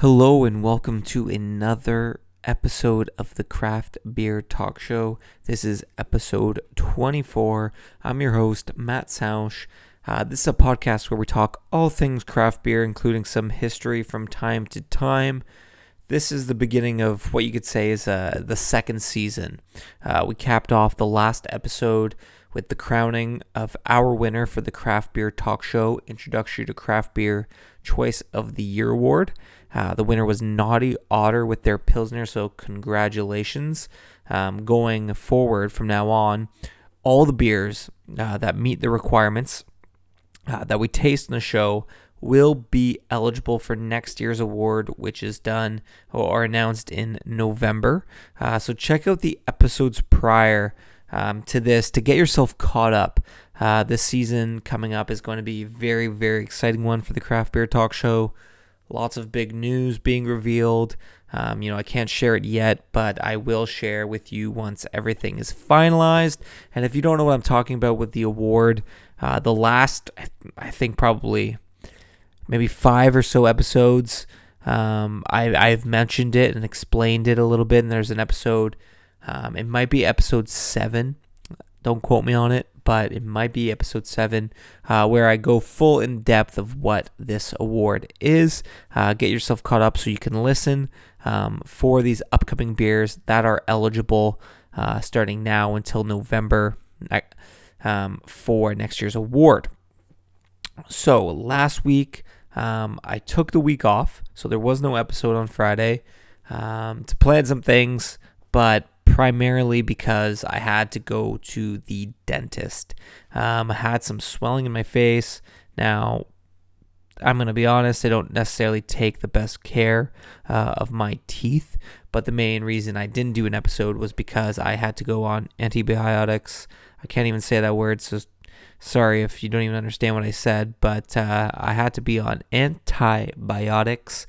Hello and welcome to another episode of the Craft Beer Talk Show. This is episode 24. I'm your host, Matt Sausch. Uh, this is a podcast where we talk all things craft beer, including some history from time to time. This is the beginning of what you could say is uh, the second season. Uh, we capped off the last episode with the crowning of our winner for the Craft Beer Talk Show Introduction to Craft Beer Choice of the Year Award. Uh, the winner was Naughty Otter with their Pilsner, so congratulations. Um, going forward from now on, all the beers uh, that meet the requirements uh, that we taste in the show will be eligible for next year's award, which is done or announced in November. Uh, so check out the episodes prior um, to this to get yourself caught up. Uh, this season coming up is going to be a very, very exciting one for the Craft Beer Talk Show. Lots of big news being revealed. Um, you know, I can't share it yet, but I will share with you once everything is finalized. And if you don't know what I'm talking about with the award, uh, the last, I think, probably maybe five or so episodes, um, I, I've mentioned it and explained it a little bit. And there's an episode, um, it might be episode seven. Don't quote me on it, but it might be episode seven, uh, where I go full in depth of what this award is. Uh, get yourself caught up so you can listen um, for these upcoming beers that are eligible uh, starting now until November um, for next year's award. So last week, um, I took the week off, so there was no episode on Friday um, to plan some things, but primarily because I had to go to the dentist. Um, I had some swelling in my face. Now, I'm going to be honest, I don't necessarily take the best care uh, of my teeth, but the main reason I didn't do an episode was because I had to go on antibiotics. I can't even say that word, so sorry if you don't even understand what I said, but uh, I had to be on antibiotics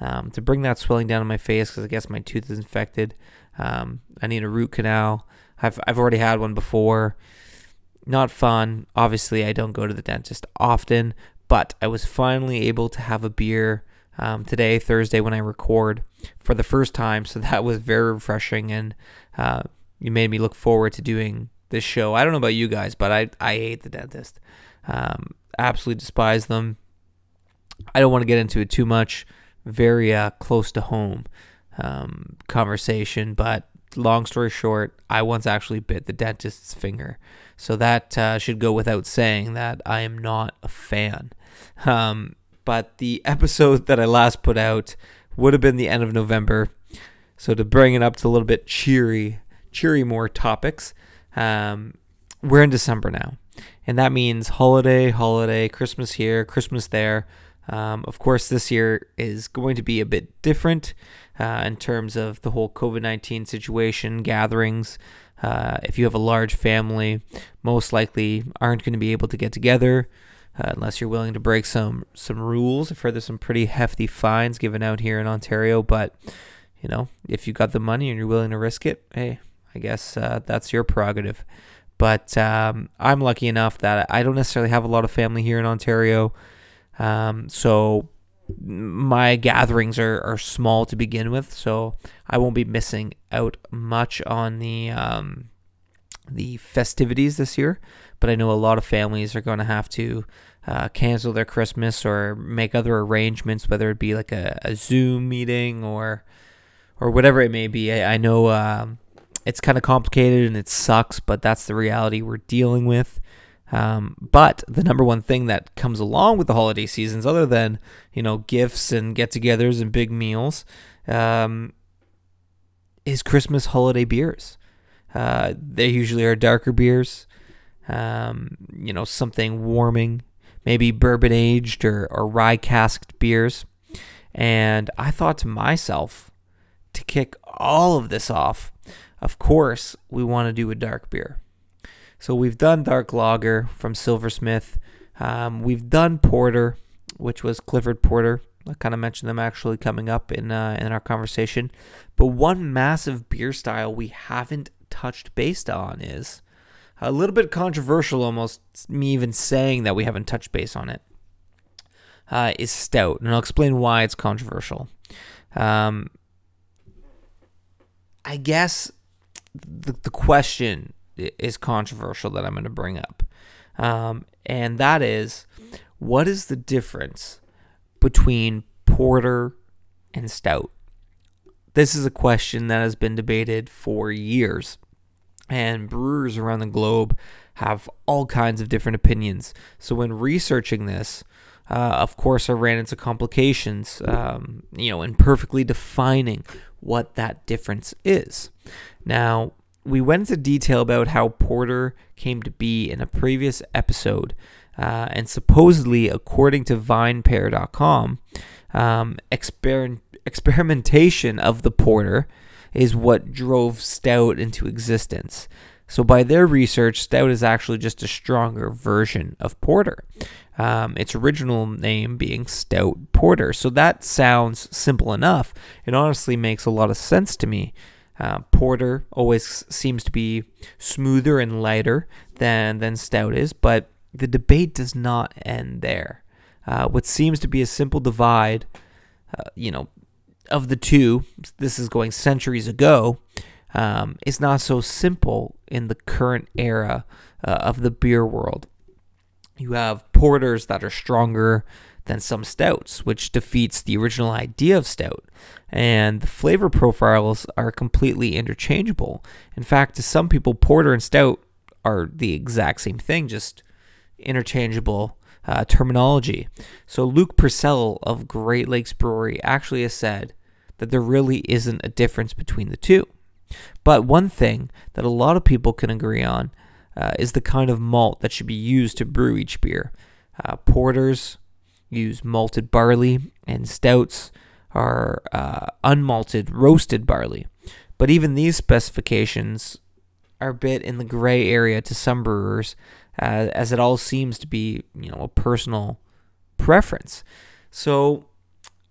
um, to bring that swelling down in my face because I guess my tooth is infected. Um, I need a root canal. I've, I've already had one before. Not fun. Obviously, I don't go to the dentist often, but I was finally able to have a beer um, today, Thursday, when I record for the first time. So that was very refreshing, and uh, you made me look forward to doing this show. I don't know about you guys, but I I hate the dentist. Um, absolutely despise them. I don't want to get into it too much. Very uh, close to home um, conversation, but long story short, I once actually bit the dentist's finger. So that uh, should go without saying that I am not a fan. Um, but the episode that I last put out would have been the end of November. So to bring it up to a little bit cheery, cheery more topics, um, we're in December now, and that means holiday, holiday, Christmas here, Christmas there. Um, of course, this year is going to be a bit different uh, in terms of the whole COVID 19 situation, gatherings. Uh, if you have a large family, most likely aren't going to be able to get together uh, unless you're willing to break some some rules. I've heard there's some pretty hefty fines given out here in Ontario, but you know, if you got the money and you're willing to risk it, hey, I guess uh, that's your prerogative. But um, I'm lucky enough that I don't necessarily have a lot of family here in Ontario. Um, so my gatherings are, are small to begin with, so I won't be missing out much on the um, the festivities this year. But I know a lot of families are going to have to uh, cancel their Christmas or make other arrangements, whether it be like a, a Zoom meeting or or whatever it may be. I, I know um, it's kind of complicated and it sucks, but that's the reality we're dealing with. Um, but the number one thing that comes along with the holiday seasons, other than you know gifts and get-togethers and big meals, um, is Christmas holiday beers. Uh, they usually are darker beers, um, you know, something warming, maybe bourbon aged or, or rye casked beers. And I thought to myself, to kick all of this off, of course, we want to do a dark beer. So we've done dark lager from Silversmith. Um, we've done porter, which was Clifford Porter. I kind of mentioned them actually coming up in uh, in our conversation. But one massive beer style we haven't touched base on is a little bit controversial, almost me even saying that we haven't touched base on it. Uh, is stout, and I'll explain why it's controversial. Um, I guess the, the question is controversial that I'm going to bring up. Um, and that is what is the difference between porter and stout? This is a question that has been debated for years, and brewers around the globe have all kinds of different opinions. So, when researching this, uh, of course, I ran into complications, um, you know, in perfectly defining what that difference is. Now, we went into detail about how Porter came to be in a previous episode, uh, and supposedly, according to VinePair.com, um, exper- experimentation of the Porter is what drove Stout into existence. So, by their research, Stout is actually just a stronger version of Porter. Um, its original name being Stout Porter. So, that sounds simple enough. It honestly makes a lot of sense to me. Uh, porter always seems to be smoother and lighter than than stout is, but the debate does not end there. Uh, what seems to be a simple divide, uh, you know, of the two, this is going centuries ago, um, is not so simple in the current era uh, of the beer world. You have porters that are stronger than some stouts, which defeats the original idea of stout. And the flavor profiles are completely interchangeable. In fact, to some people, porter and stout are the exact same thing, just interchangeable uh, terminology. So Luke Purcell of Great Lakes Brewery actually has said that there really isn't a difference between the two. But one thing that a lot of people can agree on uh, is the kind of malt that should be used to brew each beer. Uh, porters use malted barley, and stouts are uh, unmalted roasted barley. But even these specifications are a bit in the gray area to some brewers, uh, as it all seems to be, you know, a personal preference. So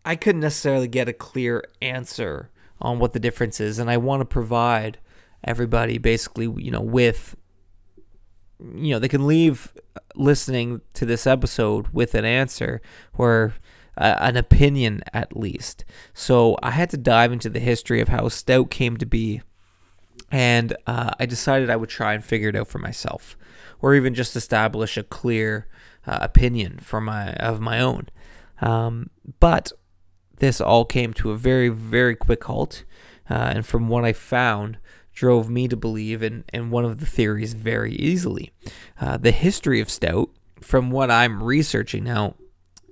I couldn't necessarily get a clear answer on what the difference is, and I want to provide everybody basically, you know, with you know, they can leave listening to this episode with an answer or uh, an opinion at least. So I had to dive into the history of how stout came to be, and uh, I decided I would try and figure it out for myself, or even just establish a clear uh, opinion for my of my own. Um, but this all came to a very very quick halt, uh, and from what I found drove me to believe in, in one of the theories very easily. Uh, the history of stout, from what I'm researching now,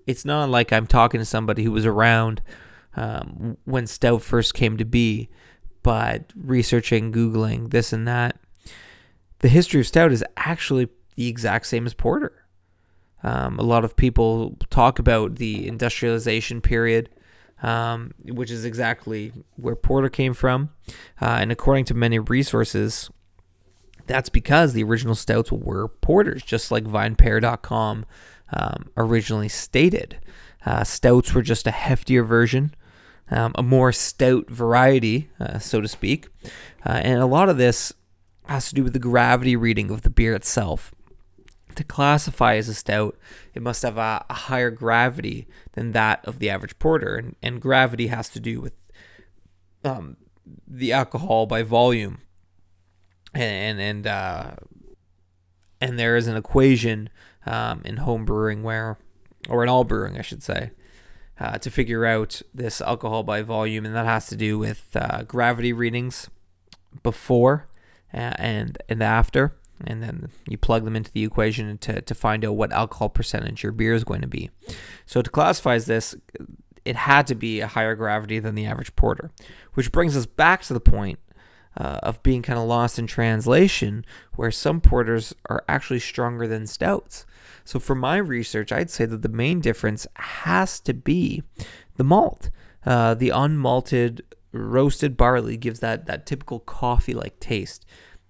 it's not like I'm talking to somebody who was around um, when stout first came to be, but researching, Googling this and that. The history of stout is actually the exact same as porter. Um, a lot of people talk about the industrialization period um, which is exactly where Porter came from. Uh, and according to many resources, that's because the original stouts were porters, just like VinePair.com um, originally stated. Uh, stouts were just a heftier version, um, a more stout variety, uh, so to speak. Uh, and a lot of this has to do with the gravity reading of the beer itself to classify as a stout, it must have a, a, higher gravity than that of the average porter, and, and gravity has to do with um, the alcohol by volume, and and uh, and there is an equation um, in home brewing where, or in all brewing, I should say. Uh, to figure out this alcohol by volume, and that has to do with uh, gravity readings before uh, and and after and then you plug them into the equation to, to find out what alcohol percentage your beer is going to be. So to classify this, it had to be a higher gravity than the average porter, which brings us back to the point uh, of being kind of lost in translation, where some porters are actually stronger than stouts. So for my research, I'd say that the main difference has to be the malt. Uh, the unmalted roasted barley gives that that typical coffee-like taste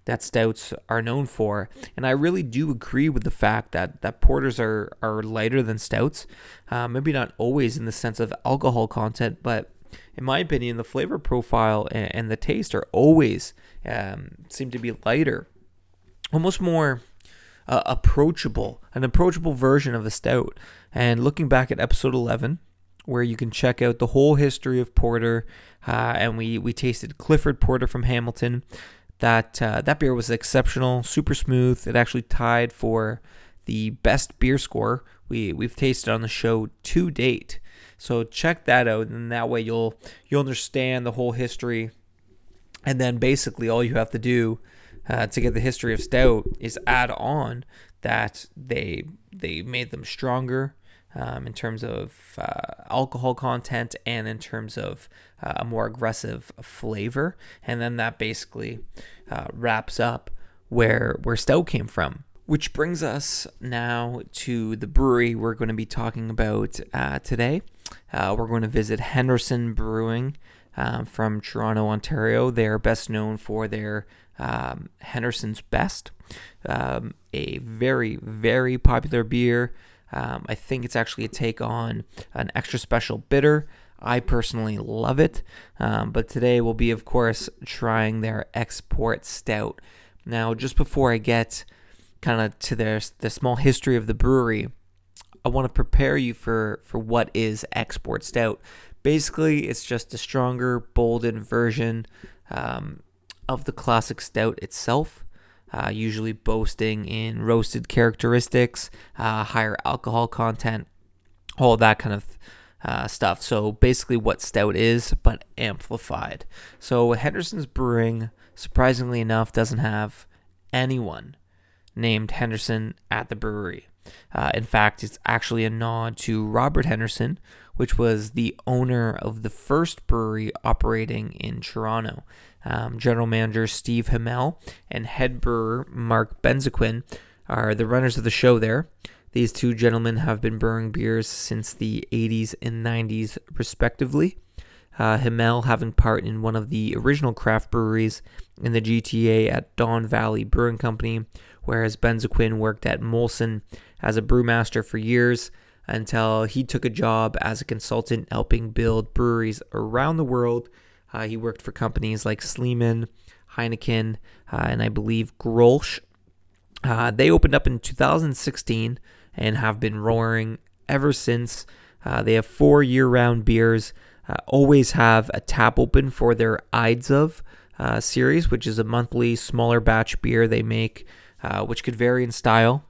that stouts are known for. And I really do agree with the fact that, that porters are, are lighter than stouts. Uh, maybe not always in the sense of alcohol content, but in my opinion, the flavor profile and, and the taste are always um, seem to be lighter, almost more uh, approachable, an approachable version of a stout. And looking back at episode 11, where you can check out the whole history of porter. Uh, and we we tasted Clifford Porter from Hamilton. That uh, that beer was exceptional, super smooth. It actually tied for the best beer score we we've tasted on the show to date. So check that out, and that way you'll you'll understand the whole history. And then basically all you have to do uh, to get the history of stout is add on that they they made them stronger um, in terms of uh, alcohol content and in terms of uh, a more aggressive flavor, and then that basically uh, wraps up where where stout came from. Which brings us now to the brewery we're going to be talking about uh, today. Uh, we're going to visit Henderson Brewing um, from Toronto, Ontario. They are best known for their um, Henderson's Best, um, a very, very popular beer. Um, I think it's actually a take on an extra special bitter. I personally love it, um, but today we'll be, of course, trying their export stout. Now, just before I get kind of to their the small history of the brewery, I want to prepare you for for what is export stout. Basically, it's just a stronger, bolden version um, of the classic stout itself. Uh, usually boasting in roasted characteristics, uh, higher alcohol content, all that kind of uh, stuff. So basically, what stout is, but amplified. So Henderson's Brewing, surprisingly enough, doesn't have anyone named Henderson at the brewery. Uh, in fact, it's actually a nod to Robert Henderson, which was the owner of the first brewery operating in Toronto. Um, General Manager Steve Himmel and head brewer Mark Benzaquen are the runners of the show there. These two gentlemen have been brewing beers since the 80s and 90s, respectively. Uh, Himmel having part in one of the original craft breweries in the GTA at Don Valley Brewing Company, whereas Benzaquen worked at Molson as a brewmaster for years until he took a job as a consultant helping build breweries around the world. Uh, he worked for companies like Sleeman, Heineken, uh, and I believe Grolsch. Uh, they opened up in 2016 and have been roaring ever since. Uh, they have four year round beers, uh, always have a tap open for their Ides of uh, series, which is a monthly smaller batch beer they make, which could vary in style.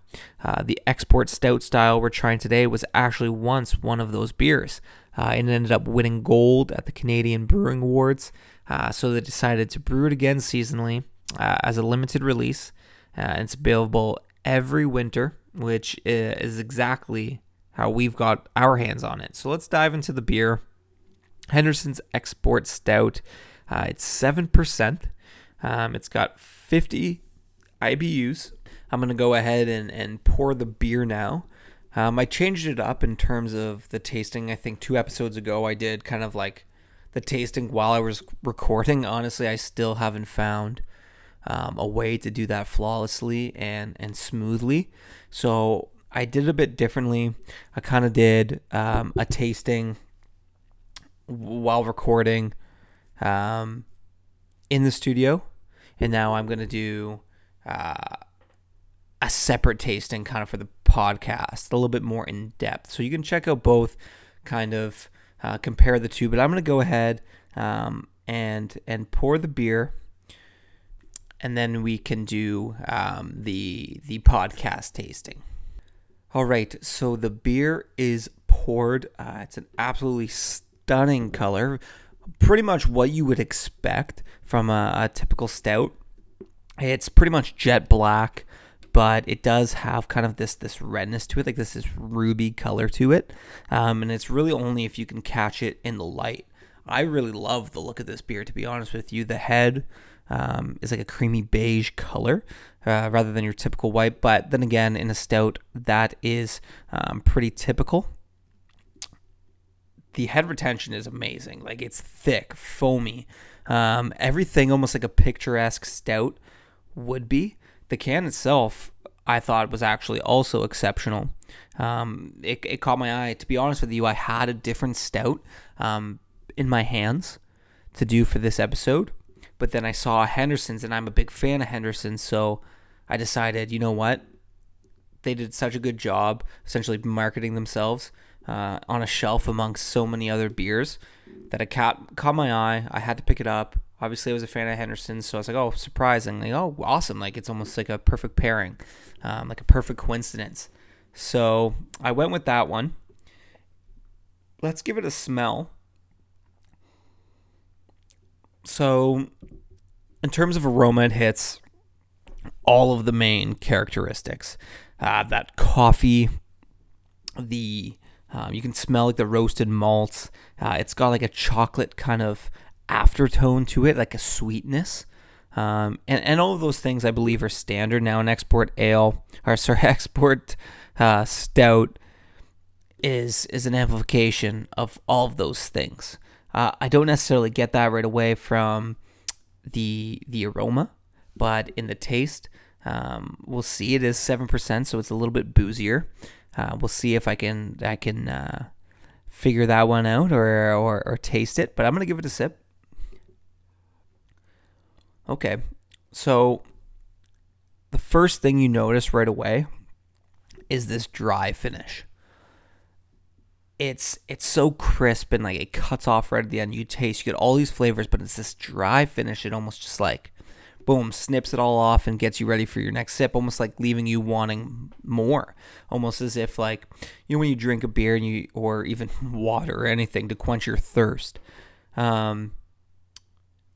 Uh, the export stout style we're trying today was actually once one of those beers. Uh, and ended up winning gold at the Canadian Brewing Awards. Uh, so they decided to brew it again seasonally uh, as a limited release. Uh, it's available every winter, which is exactly how we've got our hands on it. So let's dive into the beer. Henderson's Export Stout. Uh, it's 7%. Um, it's got 50 IBUs, I'm going to go ahead and, and pour the beer now. Um, I changed it up in terms of the tasting. I think two episodes ago I did kind of like the tasting while I was recording. Honestly, I still haven't found um, a way to do that flawlessly and, and smoothly. So I did it a bit differently. I kind of did um, a tasting while recording um, in the studio. And now I'm going to do uh, a separate tasting kind of for the podcast, a little bit more in depth. So you can check out both, kind of uh, compare the two. But I'm going to go ahead um, and and pour the beer, and then we can do um, the the podcast tasting. All right, so the beer is poured. Uh, it's an absolutely stunning color, pretty much what you would expect from a, a typical stout. It's pretty much jet black but it does have kind of this this redness to it, like this this ruby color to it, um, and it's really only if you can catch it in the light. I really love the look of this beer, to be honest with you. The head um, is like a creamy beige color uh, rather than your typical white, but then again, in a stout, that is um, pretty typical. The head retention is amazing. Like it's thick, foamy, um, everything almost like a picturesque stout would be the can itself, I thought was actually also exceptional. Um, it, it caught my eye. To be honest with you, I had a different stout um, in my hands to do for this episode, but then I saw Henderson's, and I'm a big fan of Henderson's, so I decided, you know what? They did such a good job, essentially marketing themselves. uh, on a shelf amongst so many other beers that it caught, caught my eye. I had to pick it up. Obviously, I was a fan of Henderson, so I was like, oh, surprising. Like, oh, awesome. Like, it's almost like a perfect pairing, um, like a perfect coincidence. So I went with that one. Let's give it a smell. So, in terms of aroma, it hits all of the main characteristics. Uh, that coffee, the um, you can smell like the roasted malts. Uh, it's got like a chocolate kind of aftertone to it, like a sweetness. Um, and, and all of those things I believe are standard now in export ale, or sorry, export uh, stout is is an amplification of all of those things. Uh, I don't necessarily get that right away from the the aroma, but in the taste, um, we'll see. It is seven percent, so it's a little bit boozier. Uh, we'll see if I can I can uh, figure that one out or, or or taste it. But I'm gonna give it a sip. Okay, so the first thing you notice right away is this dry finish. It's it's so crisp and like it cuts off right at the end. You taste, you get all these flavors, but it's this dry finish. It almost just like boom, snips it all off and gets you ready for your next sip, almost like leaving you wanting more. Almost as if like you know when you drink a beer and you or even water or anything to quench your thirst. Um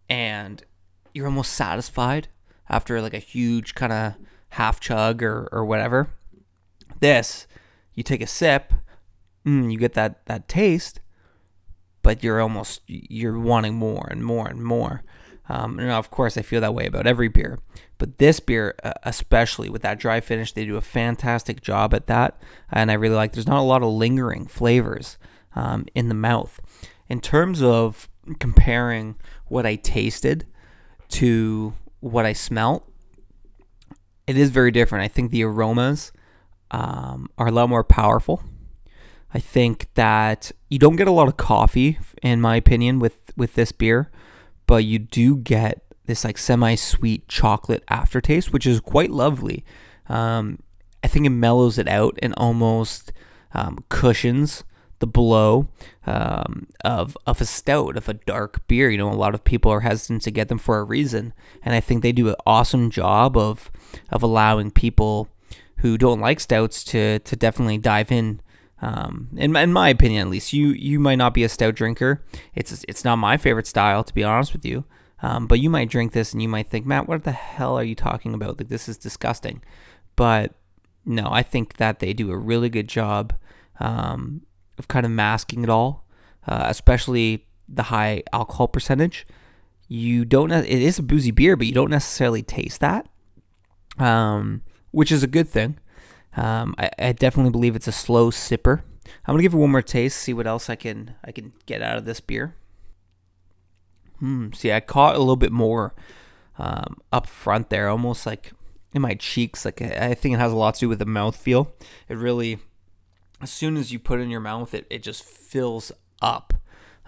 and you're almost satisfied after like a huge kind of half chug or, or whatever. This, you take a sip, mm, you get that that taste, but you're almost you're wanting more and more and more. Um, and of course, I feel that way about every beer, but this beer, uh, especially with that dry finish, they do a fantastic job at that, and I really like. There's not a lot of lingering flavors um, in the mouth. In terms of comparing what I tasted to what I smelt, it is very different. I think the aromas um, are a lot more powerful. I think that you don't get a lot of coffee, in my opinion, with with this beer but you do get this like semi-sweet chocolate aftertaste, which is quite lovely. Um, I think it mellows it out and almost um, cushions the blow um, of of a stout, of a dark beer. You know, a lot of people are hesitant to get them for a reason, and I think they do an awesome job of of allowing people who don't like stouts to to definitely dive in um, in, in my opinion, at least, you you might not be a stout drinker. It's it's not my favorite style, to be honest with you. Um, but you might drink this and you might think, Matt, what the hell are you talking about? Like this is disgusting. But no, I think that they do a really good job um, of kind of masking it all, uh, especially the high alcohol percentage. You don't. It is a boozy beer, but you don't necessarily taste that, um, which is a good thing. Um, I, I definitely believe it's a slow sipper. I'm gonna give it one more taste, see what else I can I can get out of this beer. Hmm. See, I caught a little bit more um, up front there, almost like in my cheeks. Like I think it has a lot to do with the mouth feel. It really, as soon as you put it in your mouth, it it just fills up.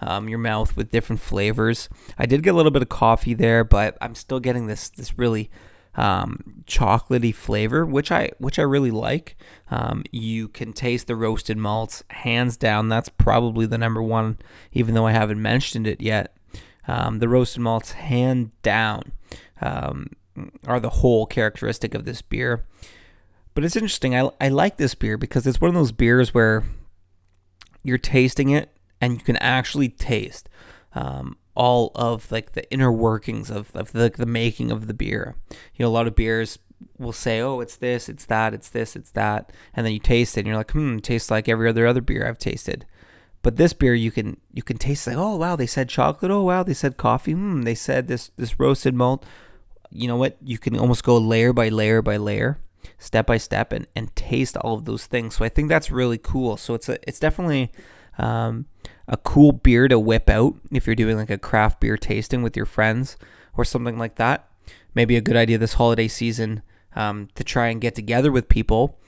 Um, your mouth with different flavors. I did get a little bit of coffee there, but I'm still getting this this really um, chocolatey flavor, which I which I really like. Um, you can taste the roasted malts, hands down. That's probably the number one, even though I haven't mentioned it yet. Um, the roasted malts, hand down, um, are the whole characteristic of this beer. But it's interesting. I I like this beer because it's one of those beers where you're tasting it and you can actually taste um, all of like the inner workings of, of the, the making of the beer. You know, a lot of beers will say, oh, it's this, it's that, it's this, it's that. And then you taste it and you're like, hmm, tastes like every other other beer I've tasted. But this beer you can you can taste like, oh wow, they said chocolate, oh wow, they said coffee, hmm, they said this this roasted malt. You know what? You can almost go layer by layer by layer, step by step and, and taste all of those things. So I think that's really cool. So it's a it's definitely um, a cool beer to whip out if you're doing like a craft beer tasting with your friends or something like that. Maybe a good idea this holiday season um, to try and get together with people.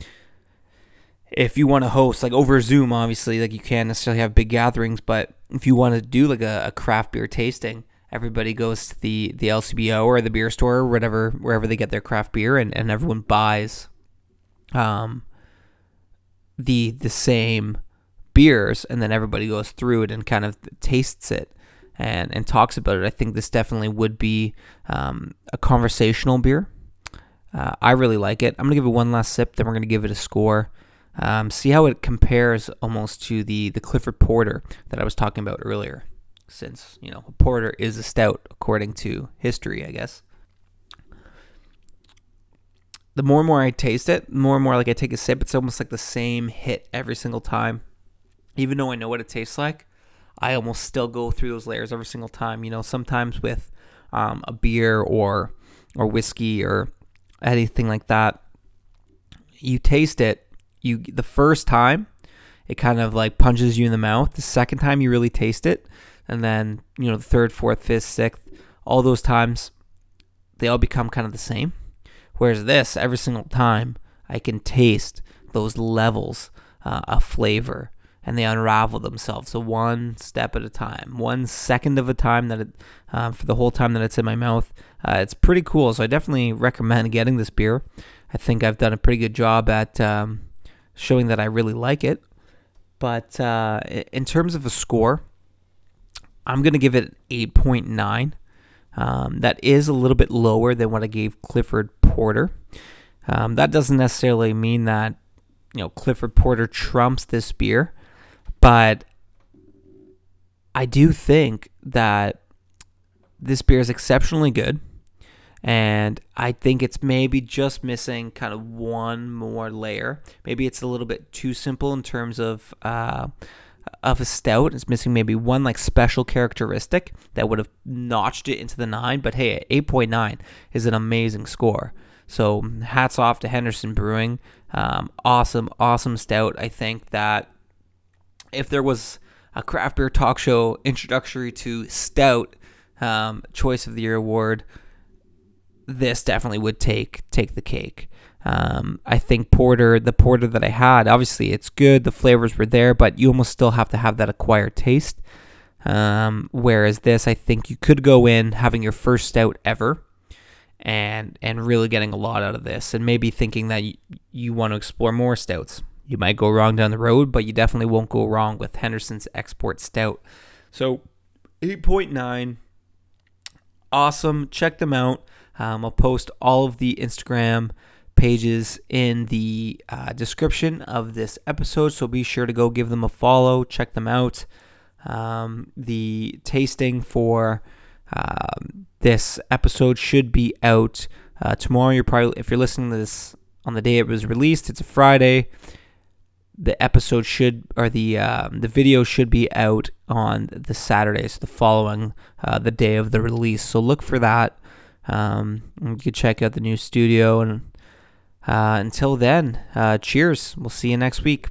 If you want to host like over Zoom, obviously, like you can't necessarily have big gatherings, but if you want to do like a, a craft beer tasting, everybody goes to the the LCBO or the beer store or whatever wherever they get their craft beer, and, and everyone buys um the the same beers, and then everybody goes through it and kind of tastes it and and talks about it. I think this definitely would be um, a conversational beer. Uh, I really like it. I'm gonna give it one last sip, then we're gonna give it a score. Um, see how it compares almost to the the Clifford Porter that I was talking about earlier. Since you know, a porter is a stout according to history, I guess. The more and more I taste it, more and more like I take a sip, it's almost like the same hit every single time. Even though I know what it tastes like, I almost still go through those layers every single time. You know, sometimes with um, a beer or or whiskey or anything like that, you taste it. You the first time, it kind of like punches you in the mouth. The second time, you really taste it, and then you know the third, fourth, fifth, sixth, all those times, they all become kind of the same. Whereas this, every single time, I can taste those levels uh, of flavor and they unravel themselves. So one step at a time, one second of a time that it, uh, for the whole time that it's in my mouth. Uh, it's pretty cool. So I definitely recommend getting this beer. I think I've done a pretty good job at um, showing that I really like it. But uh, in terms of a score, I'm going to give it 8.9. Um, that is a little bit lower than what I gave Clifford Porter. Um, that doesn't necessarily mean that you know Clifford Porter trumps this beer. But I do think that this beer is exceptionally good. And I think it's maybe just missing kind of one more layer. Maybe it's a little bit too simple in terms of uh, of a stout. It's missing maybe one like special characteristic that would have notched it into the nine. But hey, eight point nine is an amazing score. So hats off to Henderson Brewing. Um, awesome, awesome stout. I think that if there was a craft beer talk show introductory to stout um, choice of the year award, this definitely would take take the cake. Um, I think porter, the porter that I had, obviously it's good, the flavors were there, but you almost still have to have that acquired taste. Um, whereas this, I think you could go in having your first stout ever, and and really getting a lot out of this, and maybe thinking that you, you want to explore more stouts. You might go wrong down the road, but you definitely won't go wrong with Henderson's Export Stout. So, 8.9. Awesome. Check them out. Um, I'll post all of the Instagram pages in the uh, description of this episode. So be sure to go give them a follow, check them out. Um, the tasting for um, this episode should be out uh, tomorrow. You're probably, if you're listening to this on the day it was released, it's a Friday the episode should or the um, the video should be out on the Saturday, so the following uh, the day of the release. So look for that. Um, you can check out the new studio, and until then, uh, cheers. We'll see you next week.